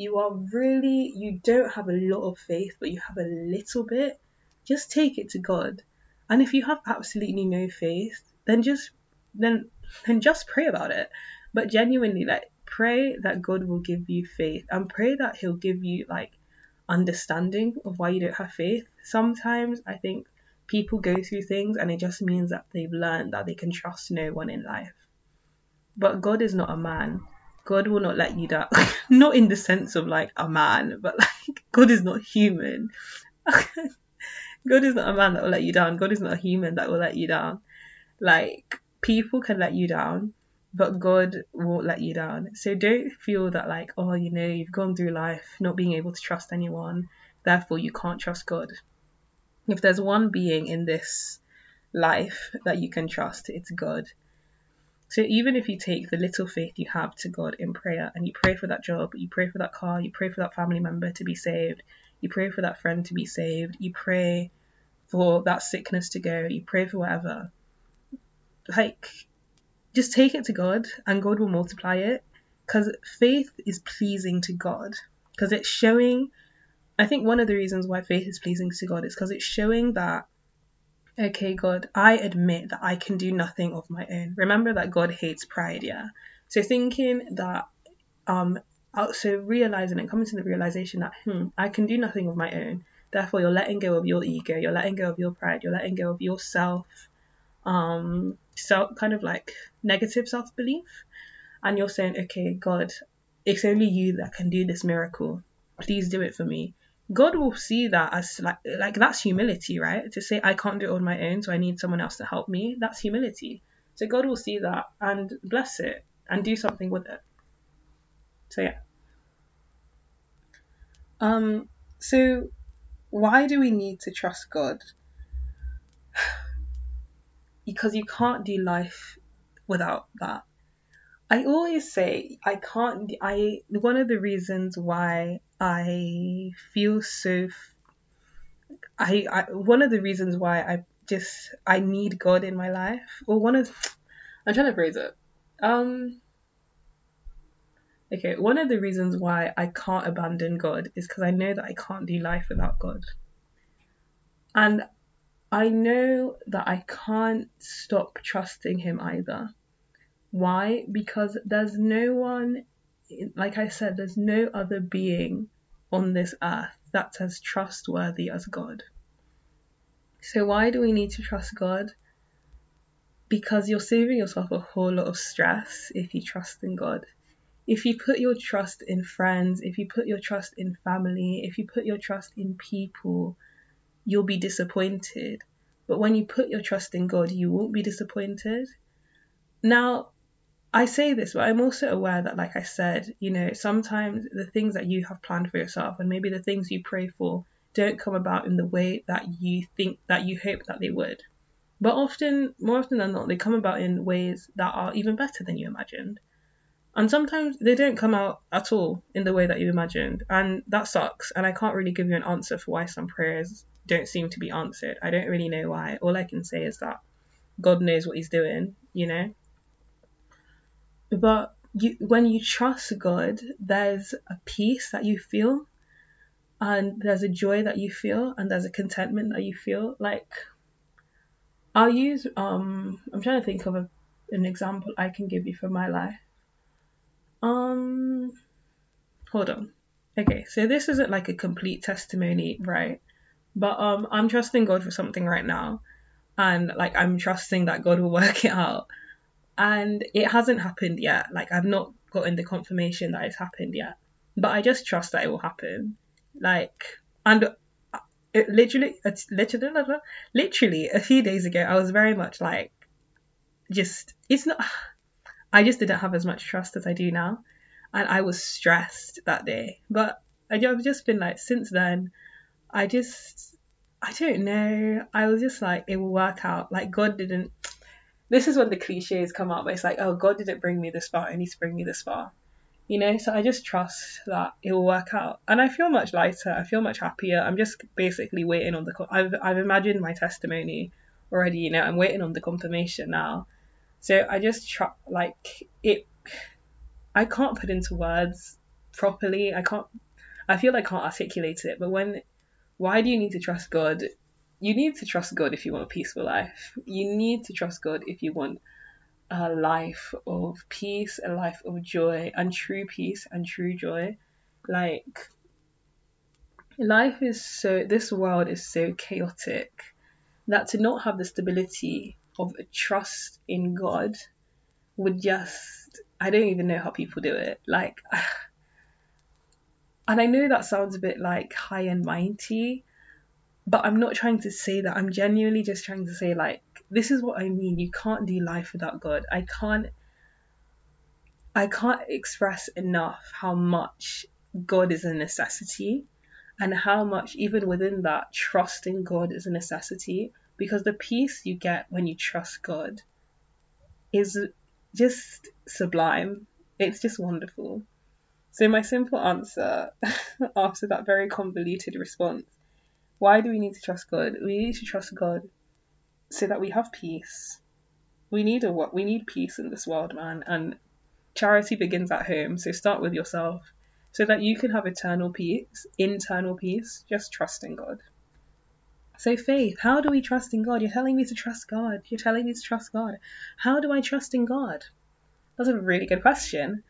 you are really you don't have a lot of faith, but you have a little bit, just take it to God and if you have absolutely no faith, then just then then just pray about it. But genuinely, like pray that God will give you faith and pray that He'll give you like understanding of why you don't have faith. Sometimes I think people go through things and it just means that they've learned that they can trust no one in life. But God is not a man. God will not let you down. *laughs* not in the sense of like a man, but like God is not human. *laughs* God is not a man that will let you down. God is not a human that will let you down. Like people can let you down, but God won't let you down. So don't feel that like, oh, you know, you've gone through life not being able to trust anyone, therefore you can't trust God. If there's one being in this life that you can trust, it's God. So even if you take the little faith you have to God in prayer and you pray for that job, you pray for that car, you pray for that family member to be saved, you pray for that friend to be saved, you pray for that sickness to go, you pray for whatever. Like, just take it to God and God will multiply it because faith is pleasing to God because it's showing. I think one of the reasons why faith is pleasing to God is because it's showing that, okay, God, I admit that I can do nothing of my own. Remember that God hates pride, yeah? So thinking that um so realizing and coming to the realization that hmm, I can do nothing of my own. Therefore, you're letting go of your ego, you're letting go of your pride, you're letting go of yourself, um, self kind of like negative self belief, and you're saying, okay, God, it's only you that can do this miracle. Please do it for me. God will see that as like like that's humility, right? To say I can't do it on my own, so I need someone else to help me. That's humility. So God will see that and bless it and do something with it. So yeah. Um so why do we need to trust God? *sighs* because you can't do life without that. I always say I can't I one of the reasons why I feel so I, I one of the reasons why I just I need God in my life or one of *tsk* I'm trying to phrase it. Um Okay, one of the reasons why I can't abandon God is because I know that I can't do life without God. And I know that I can't stop trusting Him either. Why? Because there's no one, like I said, there's no other being on this earth that's as trustworthy as God. So, why do we need to trust God? Because you're saving yourself a whole lot of stress if you trust in God if you put your trust in friends, if you put your trust in family, if you put your trust in people, you'll be disappointed. But when you put your trust in God, you won't be disappointed. Now, I say this, but I'm also aware that, like I said, you know, sometimes the things that you have planned for yourself and maybe the things you pray for don't come about in the way that you think that you hope that they would. But often, more often than not, they come about in ways that are even better than you imagined. And sometimes they don't come out at all in the way that you imagined. And that sucks. And I can't really give you an answer for why some prayers don't seem to be answered. I don't really know why. All I can say is that God knows what He's doing, you know? But you when you trust God, there's a peace that you feel and there's a joy that you feel and there's a contentment that you feel like I'll use um I'm trying to think of a, an example I can give you for my life. Um hold on. Okay, so this isn't like a complete testimony, right? But um I'm trusting God for something right now and like I'm trusting that God will *laughs* work it out. And it hasn't happened yet. Like I've not gotten the confirmation that it's happened yet. But I just trust that it will happen. Like and uh, it literally it's literally literally a few days ago I was very much like just it's not *sighs* I just didn't have as much trust as I do now and I was stressed that day but I've just been like since then I just I don't know I was just like it will work out like God didn't this is when the cliches come up. it's like oh God didn't bring me this far He needs to bring me this far. You know so i just trust that it will work out. And i feel much lighter i feel much happier. I'm just basically waiting on the i've, I've imagined my testimony already you know i'm waiting on the confirmation now. So i just try like it i can't put into words properly. I can't i feel i can't articulate it but when why do you need to trust god you need to trust god if you want a peaceful life you need to trust god if you want a life of peace, a life of joy, and true peace and true joy. Like, life is so, this world is so chaotic that to not have the stability of a trust in God would just, I don't even know how people do it. Like, *sighs* and I know that sounds a bit like high and mighty, but I'm not trying to say that. I'm genuinely just trying to say, like, this is what I mean. You can't do life without God. I can't I can't express enough how much God is a necessity and how much even within that trusting God is a necessity because the peace you get when you trust God is just sublime. It's just wonderful. So my simple answer *laughs* after that very convoluted response, why do we need to trust God? We need to trust God so that we have peace. We need a what? We need peace in this world, man. And charity begins at home. So start with yourself so that you can have eternal peace, internal peace, just trust in God. So, faith, how do we trust in God? You're telling me to trust God. You're telling me to trust God. How do I trust in God? That's a really good question.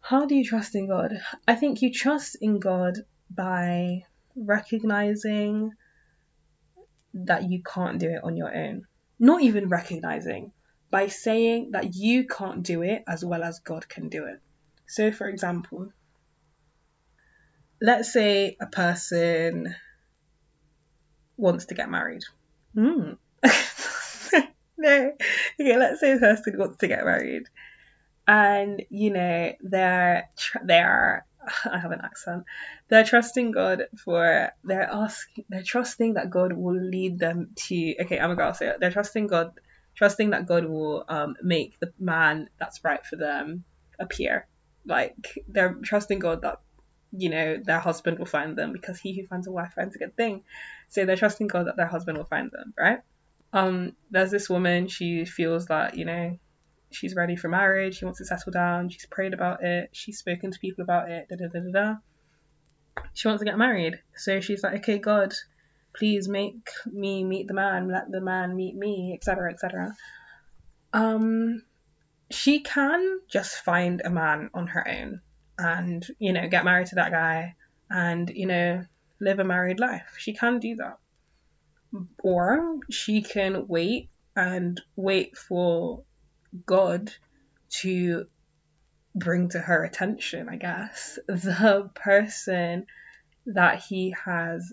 How do you trust in God? I think you trust in God by recognizing that you can't do it on your own. Not even recognizing, by saying that you can't do it as well as God can do it. So, for example, let's say a person wants to get married. Mm. *laughs* no, okay, let's say a person wants to get married, and you know they're they're *laughs* I have an accent. They're trusting God for they're asking they're trusting that God will lead them to okay, I'm a girl, so they're trusting God trusting that God will um make the man that's right for them appear. Like they're trusting God that you know their husband will find them because he who finds a wife finds a good thing. So they're trusting God that their husband will find them, right? Um, there's this woman, she feels that, you know, she's ready for marriage, she wants to settle down, she's prayed about it, she's spoken to people about it, da da da da da. She wants to get married. So she's like, okay, God, please make me meet the man, let the man meet me, etc. etc. Um she can just find a man on her own and, you know, get married to that guy and, you know, live a married life. She can do that. Or she can wait and wait for God to bring to her attention, I guess, the person that he has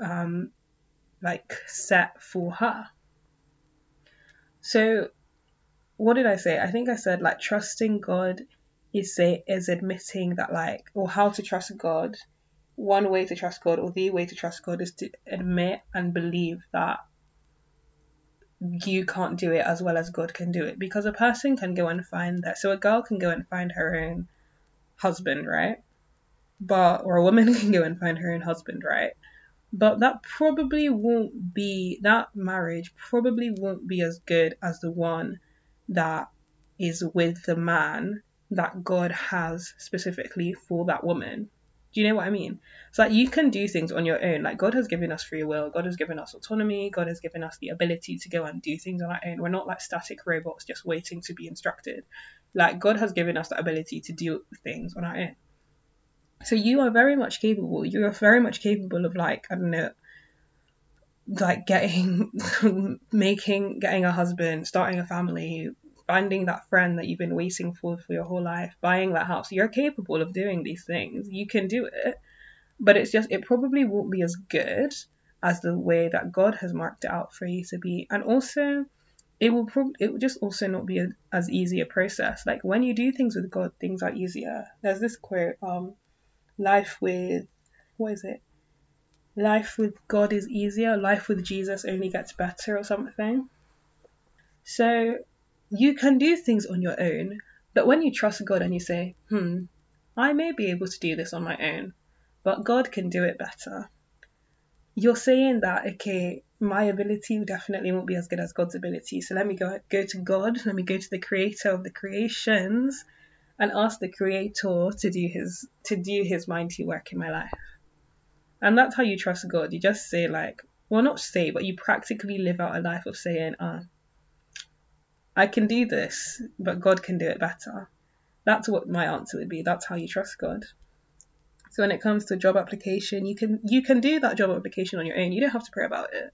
um, like set for her. So, what did I say? I think I said like trusting God is say is admitting that like or how to trust God. One way to trust God or the way to trust God is to admit and believe that you can't do it as well as God can do it because a person can go and find that. So a girl can go and find her own husband, right? But or a woman *laughs* can go and find her own husband, right? But that probably won't be that marriage probably won't be as good as the one that is with the man that God has specifically for that woman. Do you know what I mean? So like you can do things on your own. Like God has given us free will. God has given us autonomy. God has given us the ability to go and do things on our own. We're not like static robots just waiting to be instructed. Like God has given us the ability to do things on our own. So you are very much capable. You are very much capable of like I don't know, like getting, *laughs* making, getting a husband, starting a family, finding that friend that you've been waiting for for your whole life, buying that house. You're capable of doing these things. You can do it, but it's just it probably won't be as good as the way that God has marked it out for you to be, and also it will probably it will just also not be a, as easy a process. Like when you do things with God, things are easier. There's this quote, um, life with what is it? Life with God is easier. Life with Jesus only gets better, or something. So you can do things on your own, but when you trust God and you say, hmm, I may be able to do this on my own, but God can do it better, you're saying that, okay, my ability definitely won't be as good as God's ability. So let me go go to God, let me go to the creator of the creations and ask the creator to do his to do his mighty work in my life. And that's how you trust God. You just say like well not say, but you practically live out a life of saying, ah, I can do this, but God can do it better. That's what my answer would be. That's how you trust God. So when it comes to job application, you can you can do that job application on your own. You don't have to pray about it.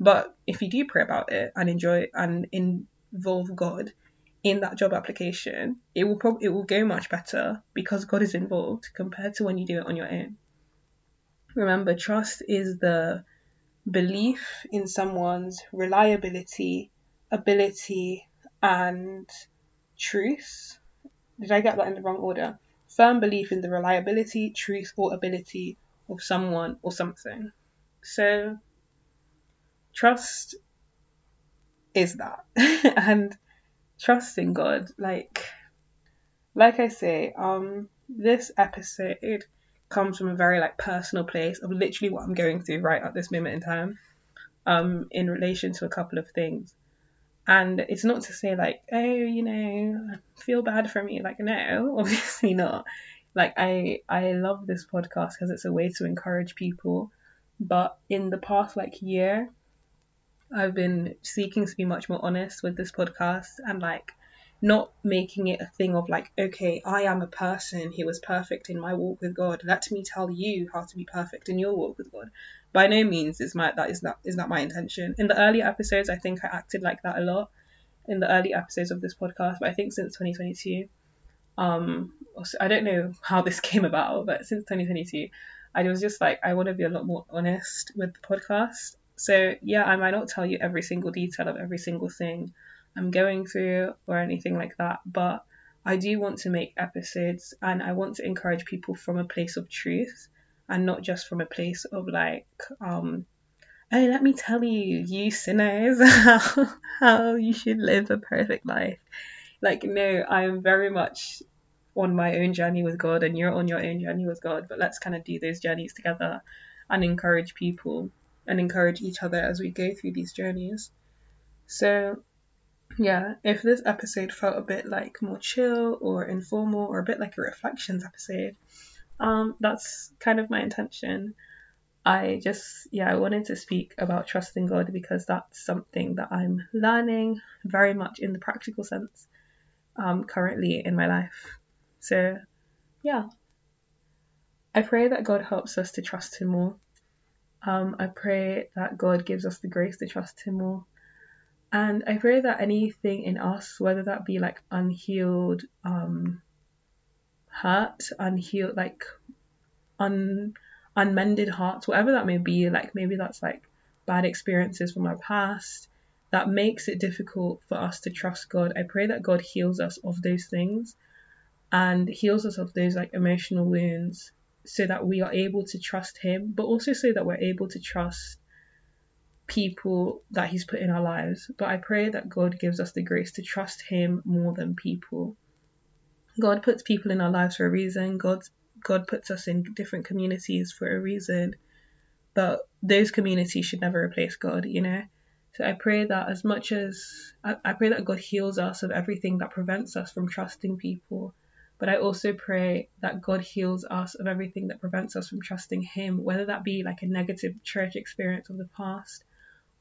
But if you do pray about it and enjoy and involve God in that job application, it will probably it will go much better because God is involved compared to when you do it on your own. Remember, trust is the belief in someone's reliability, ability, and truth. Did I get that in the wrong order? Firm belief in the reliability, truth, or ability of someone or something. So, trust is that. *laughs* and trust in God, like, like I say, um, this episode comes from a very like personal place of literally what I'm going through right at this moment in time, um, in relation to a couple of things. And it's not to say like, oh, you know, feel bad for me. Like, no, *laughs* obviously not. Like, I I love this podcast because it's a way to encourage people. But in the past like year, I've been seeking to be much more honest with this podcast and like not making it a thing of like, okay, I am a person who was perfect in my walk with God. Let me tell you how to be perfect in your walk with God by no means is my that is not is not my intention. In the early episodes, I think I acted like that a lot in the early episodes of this podcast, but I think since 2022, um, I don't know how this *laughs* came about, but since 2022, I was just like I want to be a lot more honest with the podcast. So yeah, I might not tell you every single detail of every single thing I'm going through or anything like that, but I do want to make episodes and I want to encourage people from a place of truth and not just from a place of like um hey let me tell you you sinners how, *laughs* how you should live a perfect life. Like no i am very much on my own journey with god and you're on your own journey with god but let's kind of do those journeys together and encourage people and encourage each other as we go through these journeys. So yeah if this episode felt a bit like more chill or informal or a bit like a reflections episode um, that's kind of my intention. I just, yeah, I wanted to speak about trusting God because that's something that I'm learning very much in the practical sense um, currently in my life. So, yeah, I pray that God helps us to trust Him more. Um, I pray that God gives us the grace to trust Him more. And I pray that anything in us, whether that be like unhealed um, hurt, unhealed, like un unmended hearts, whatever that may be. Like maybe that's like bad experiences from our past that makes it difficult for us to trust God. I pray that God heals us of those things and heals us of those like emotional wounds so that we are able to trust Him, but also so that we're able to trust people that He's put in our lives. But I pray that God gives us the grace to trust Him more than people. God puts people in our lives for a reason. God God puts us in different communities for a reason. But those communities should never replace God, you know? So I pray that as much as I, I pray that God heals us of everything that prevents us from trusting people. But I also pray that God heals us of everything that prevents us from trusting Him, whether that be like a negative church experience of the past,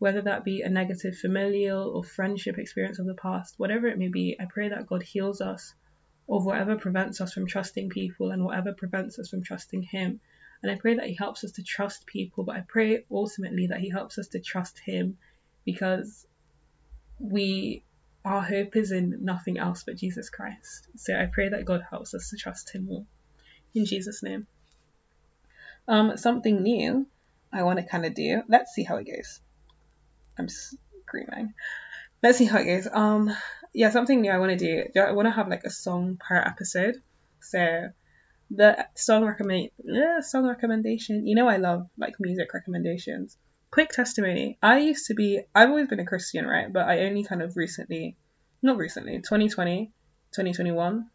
whether that be a negative familial or friendship experience of the past, whatever it may be. I pray that God heals us of whatever prevents us from trusting people and whatever prevents us from trusting Him. And I pray that He helps us to trust people, but I pray ultimately that He helps us to trust Him because we our hope is in nothing else but Jesus Christ. So I pray that God helps us to trust Him more. In Jesus' name. Um, something new I want to kind of do. Let's see how it goes. I'm screaming. Let's see how it goes. Um, yeah, something new I want to do. I want to have like a song per episode. So the song recommend, yeah, song recommendation. You know, I love like music recommendations quick testimony. I used to be, I've always been a Christian, right? But I only kind of recently, not recently, 2020, 2021,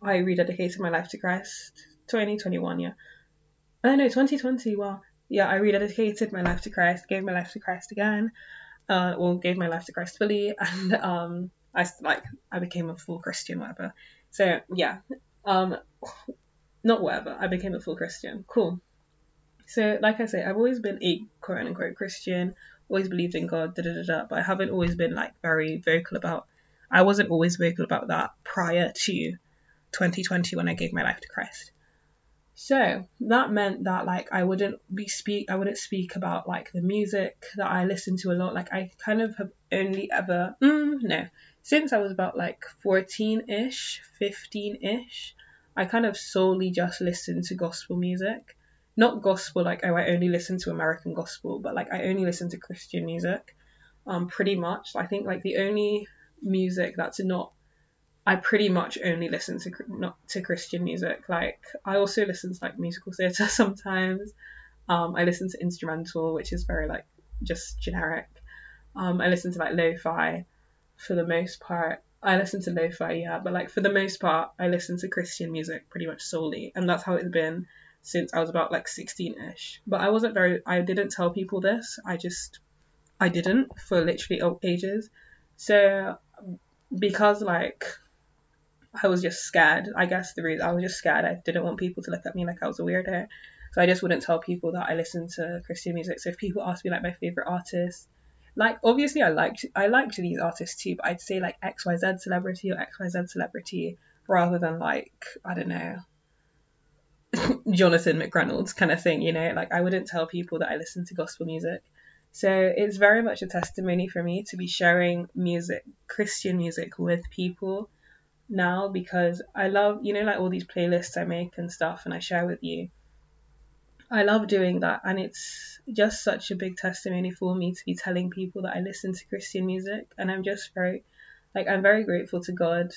I rededicated my life to Christ. 2021, yeah. Oh know, 2020, well, yeah, I rededicated my life to Christ, gave my life to Christ again, uh, or gave my life to Christ fully, *laughs* and um, I like I became a full Christian, whatever. So yeah, um, not whatever. I became a full Christian. Cool. So, like I say, I've always been a quote unquote Christian, always believed in God, da da da da, but I haven't always been like very vocal about. I wasn't always vocal about that prior to 2020 when I gave my life to Christ. So that meant that like I wouldn't be speak I wouldn't speak about like the music that I listen to a lot. Like I kind of have only ever mm, no since I was about like 14 ish, 15 ish, I kind of solely just listened to gospel music not gospel like oh I only listen to American gospel, but like I only listen to Christian music. Um, pretty much. I think like the only music that's not I pretty much only listen to not to Christian music. Like I also listen to like musical theatre *laughs* sometimes. Um, I listen to instrumental, which is very like just generic. Um, I listen to like lo-fi for the most part. I listen to lo-fi, yeah, but like for the most part, I listen to Christian music pretty much solely, and that's how it's been since I was about like 16ish. But I wasn't very I didn't tell people this. I just I didn't for literally ages. So because like I was just scared. I guess the reason I was just scared. I didn't want people to look at me like I was a weirdo. So I just wouldn't tell people that I listened to Christian music. So if people ask me like my favorite artist, like obviously I liked I liked these artists too, but I'd say like XYZ celebrity or XYZ celebrity rather than like I don't know *laughs* Jonathan McReynolds kind of thing, you know, like I wouldn't tell people that I listen to gospel music. So it's very much a testimony for me to be sharing music, Christian music with people now because I love, you know, like all these playlists I make and stuff and I share with you. I love doing that and it's just such a big testimony for me to be telling people that I listen to Christian music and I'm just very like I'm very grateful to God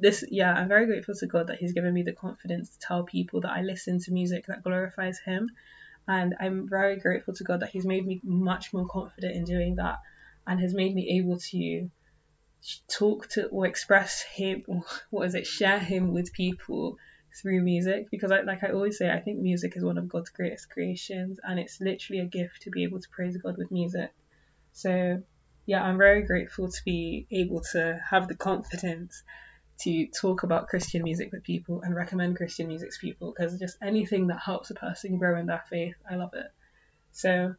this yeah i'm very grateful to god that he's given me the confidence to tell people that i listen to music that glorifies him and i'm very grateful to god that he's made me much more confident in doing that and has made me able to talk to or express him *laughs* what is it share him with people through music because I, like I always say I think music is one of God's greatest creations and it's literally a gift to be able to praise God with music so yeah I'm very grateful to be able to have the confidence to talk about Christian music with people and recommend Christian music to people because just anything that helps a person grow in their faith, I love it. So,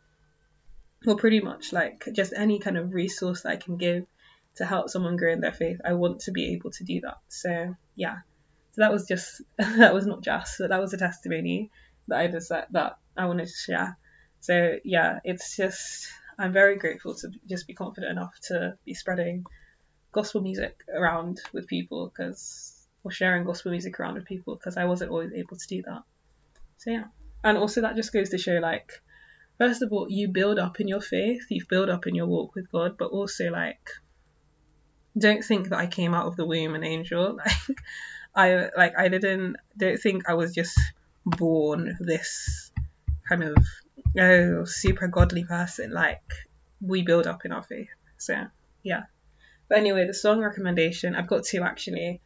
well, pretty much like just any kind of resource that I can give to help someone grow in their faith, I want to be able to do that. So, yeah. So that was just *laughs* that was not just but that was a testimony that I just that, that I wanted to share. So yeah, it's just I'm very grateful to just be confident enough to be spreading gospel music around with people because or sharing gospel music around with people because I wasn't always able to do that. So yeah. And also that just goes to show like first of all you build up in your faith, you build up in your walk with God, but also like don't think that I came out of the womb an angel. *laughs* Like I like I didn't don't think I was just born this kind of oh super godly person. Like we build up in our faith. So yeah. But anyway, the song recommendation, I've got two actually.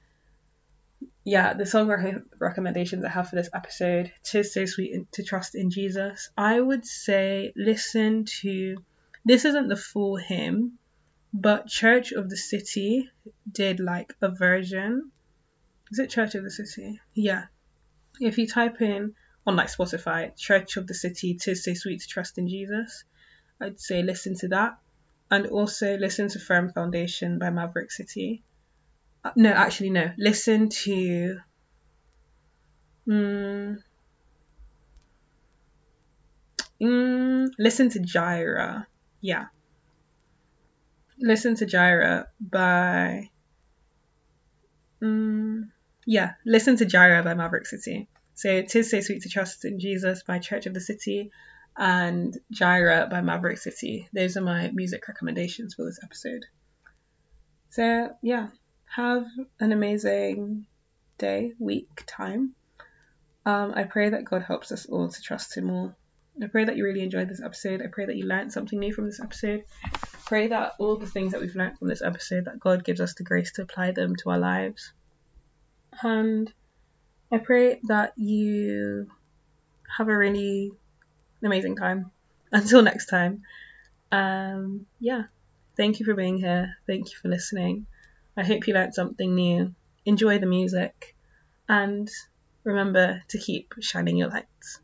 Yeah, the song re- recommendations I have for this episode, Tis So Sweet to Trust in Jesus. I would say listen to, this isn't the full hymn, but Church of the City did like a version is it Church of the City? Yeah. If you type in on like Spotify, Church of the City, Tis So Sweet to Trust in Jesus, I'd say listen to that. And also listen to Firm Foundation by Maverick City. Uh, no, actually, no. Listen to. Mm, mm, listen to Jireh. Yeah. Listen to Jireh by. Mm, yeah, listen to Jireh by Maverick City. So Tis So Sweet to Trust in Jesus by Church of the City and Jireh by Maverick City. Those are my music recommendations for this episode. So yeah, have an amazing day, week, time. Um, I pray that God helps us all to trust Him more. I pray that you really enjoyed this episode. I pray that you learned something new from this episode. Pray that all the things that we've learned from this episode, that God gives us the grace to apply them to our lives. And I pray that you have a really amazing time. *laughs* Until next time. Um, yeah. Thank you for being here. Thank you for listening. I hope you learned something new. Enjoy the music. And remember to keep shining your lights.